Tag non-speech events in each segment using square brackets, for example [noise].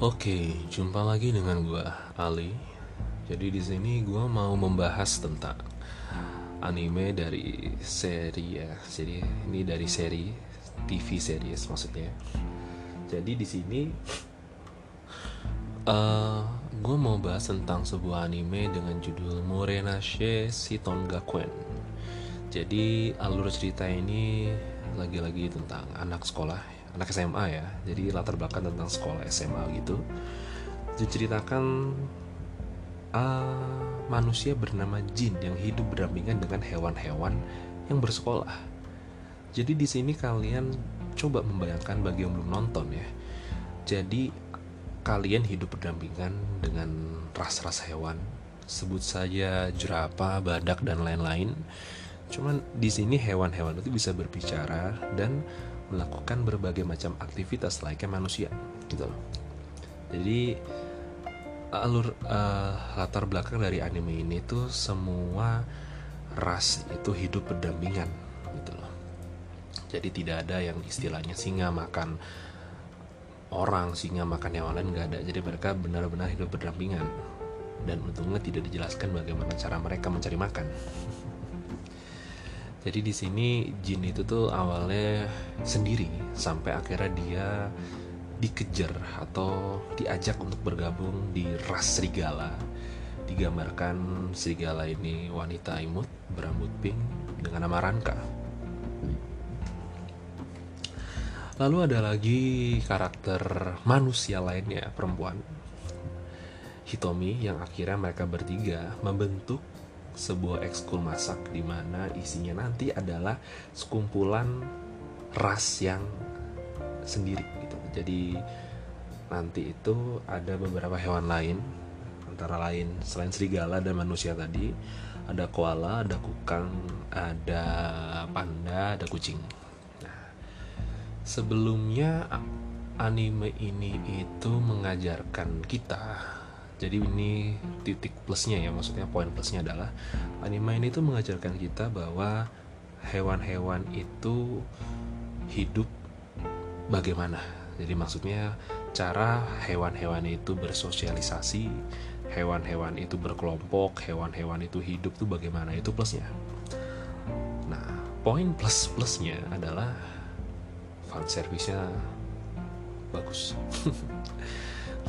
Oke, jumpa lagi dengan gua Ali. Jadi di sini gua mau membahas tentang anime dari seri ya. Jadi ini dari seri TV series maksudnya. Jadi di sini uh, gue mau bahas tentang sebuah anime dengan judul Morenashe Shiton Gakuen. Jadi alur cerita ini lagi-lagi tentang anak sekolah, anak SMA ya. Jadi latar belakang tentang sekolah SMA gitu. Diceritakan uh, manusia bernama Jin yang hidup berdampingan dengan hewan-hewan yang bersekolah. Jadi di sini kalian coba membayangkan bagi yang belum nonton ya. Jadi kalian hidup berdampingan dengan ras-ras hewan, sebut saja jerapah, badak dan lain-lain. Cuman di sini hewan-hewan itu bisa berbicara dan melakukan berbagai macam aktivitas layaknya manusia, gitu loh. Jadi alur uh, latar belakang dari anime ini tuh semua ras itu hidup berdampingan, gitu loh. Jadi tidak ada yang istilahnya singa makan orang singa makan hewan lain nggak ada. Jadi mereka benar-benar hidup berdampingan. Dan untungnya tidak dijelaskan bagaimana cara mereka mencari makan [laughs] jadi di sini jin itu tuh awalnya sendiri sampai akhirnya dia dikejar atau diajak untuk bergabung di ras serigala digambarkan serigala ini wanita imut berambut pink dengan nama Ranka Lalu ada lagi karakter manusia lainnya, perempuan. Hitomi yang akhirnya mereka bertiga membentuk sebuah ekskul masak di mana isinya nanti adalah sekumpulan ras yang sendiri gitu. Jadi nanti itu ada beberapa hewan lain antara lain selain serigala dan manusia tadi ada koala, ada kukang, ada panda, ada kucing sebelumnya anime ini itu mengajarkan kita jadi ini titik plusnya ya maksudnya poin plusnya adalah anime ini tuh mengajarkan kita bahwa hewan-hewan itu hidup bagaimana. Jadi maksudnya cara hewan-hewan itu bersosialisasi hewan-hewan itu berkelompok hewan-hewan itu hidup tuh bagaimana itu plusnya. Nah poin plus plusnya adalah fan service-nya bagus [laughs]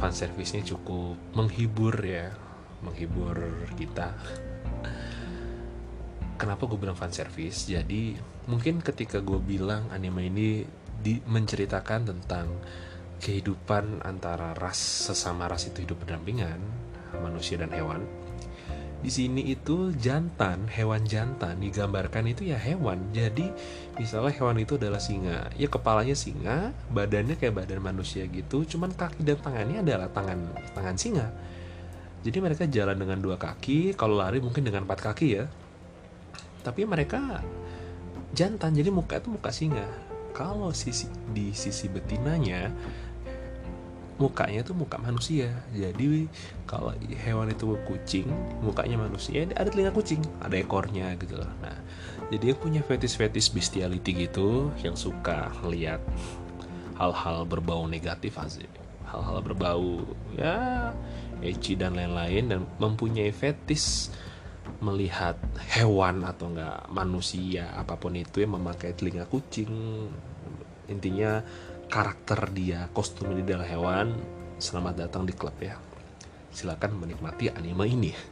fan service-nya cukup menghibur ya menghibur kita. Kenapa gue bilang fan service? Jadi mungkin ketika gue bilang anime ini di, menceritakan tentang kehidupan antara ras sesama ras itu hidup berdampingan manusia dan hewan di sini itu jantan, hewan jantan digambarkan itu ya hewan. Jadi misalnya hewan itu adalah singa, ya kepalanya singa, badannya kayak badan manusia gitu, cuman kaki dan tangannya adalah tangan tangan singa. Jadi mereka jalan dengan dua kaki, kalau lari mungkin dengan empat kaki ya. Tapi mereka jantan, jadi muka itu muka singa. Kalau sisi di sisi betinanya mukanya tuh muka manusia. Jadi kalau hewan itu kucing mukanya manusia ada telinga kucing ada ekornya gitu loh. Nah jadi dia punya fetis-fetis bestiality gitu yang suka lihat hal-hal berbau negatif aja hal-hal berbau ya ecchi dan lain-lain dan mempunyai fetis melihat hewan atau enggak manusia apa pun itu yang memakai telinga kucing. Intinya karakter dia, kostum ini adalah hewan, selamat datang di klub ya. Silakan menikmati anime ini. [laughs]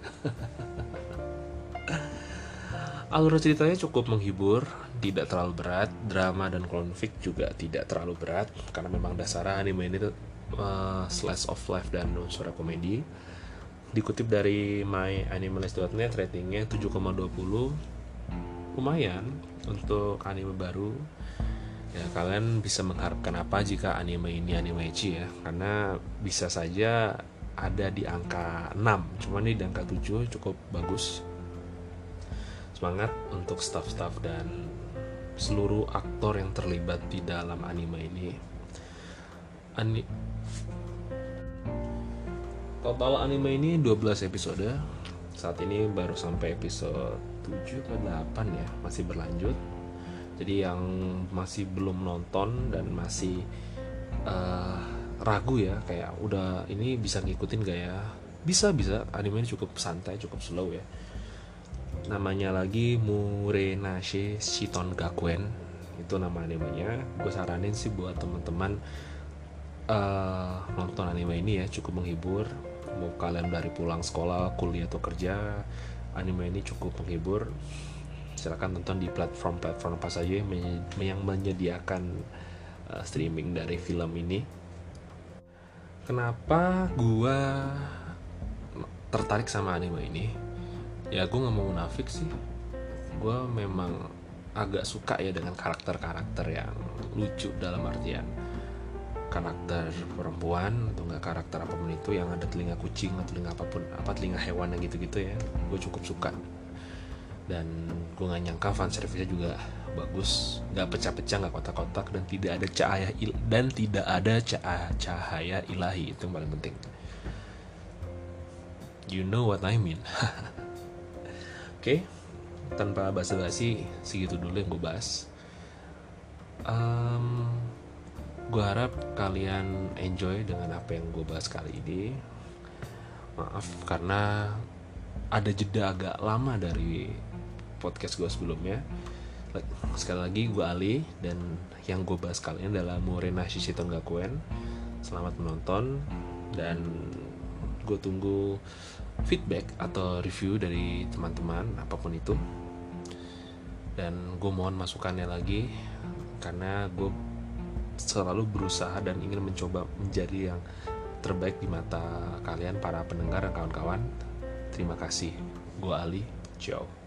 Alur ceritanya cukup menghibur, tidak terlalu berat, drama dan konflik juga tidak terlalu berat karena memang dasar anime ini uh, slice of life dan unsur komedi. Dikutip dari myanimelist.net ratingnya 7,20 lumayan untuk anime baru ya kalian bisa mengharapkan apa jika anime ini anime ecchi ya? Karena bisa saja ada di angka 6 cuman ini di angka 7 cukup bagus. Semangat untuk staff-staff dan seluruh aktor yang terlibat di dalam anime ini. Ani total anime ini 12 episode. Saat ini baru sampai episode 7 ke 8 ya masih berlanjut jadi yang masih belum nonton dan masih uh, ragu ya kayak udah ini bisa ngikutin gak ya? Bisa bisa. Anime ini cukup santai cukup slow ya. Namanya lagi Murenashe Shiton Gakuen itu nama animenya. Gue saranin sih buat teman-teman uh, nonton anime ini ya cukup menghibur. Mau kalian dari pulang sekolah kuliah atau kerja anime ini cukup menghibur silakan tonton di platform-platform apa saja yang menyediakan uh, streaming dari film ini. Kenapa gua tertarik sama anime ini? Ya gue nggak mau munafik sih. Gue memang agak suka ya dengan karakter-karakter yang lucu dalam artian karakter perempuan atau enggak karakter apa pun itu yang ada telinga kucing atau telinga apa pun apa telinga hewan yang gitu-gitu ya. Gue cukup suka dan gue nggak nyangka fan service juga bagus. Nggak pecah-pecah nggak kotak-kotak dan tidak ada cahaya il dan tidak ada cahaya, cahaya ilahi. Itu yang paling penting. You know what I mean. [laughs] Oke okay? tanpa basa-basi segitu dulu yang gue bahas. Um, gue harap kalian enjoy dengan apa yang gue bahas kali ini. Maaf karena ada jeda agak lama dari podcast gue sebelumnya sekali lagi gue Ali dan yang gue bahas kali ini adalah Morena Shishito Gakuen selamat menonton dan gue tunggu feedback atau review dari teman-teman apa pun itu dan gue mohon masukannya lagi karena gue selalu berusaha dan ingin mencoba menjadi yang terbaik di mata kalian para pendengar dan kawan-kawan. Terima kasih. Gue Ali. Ciao.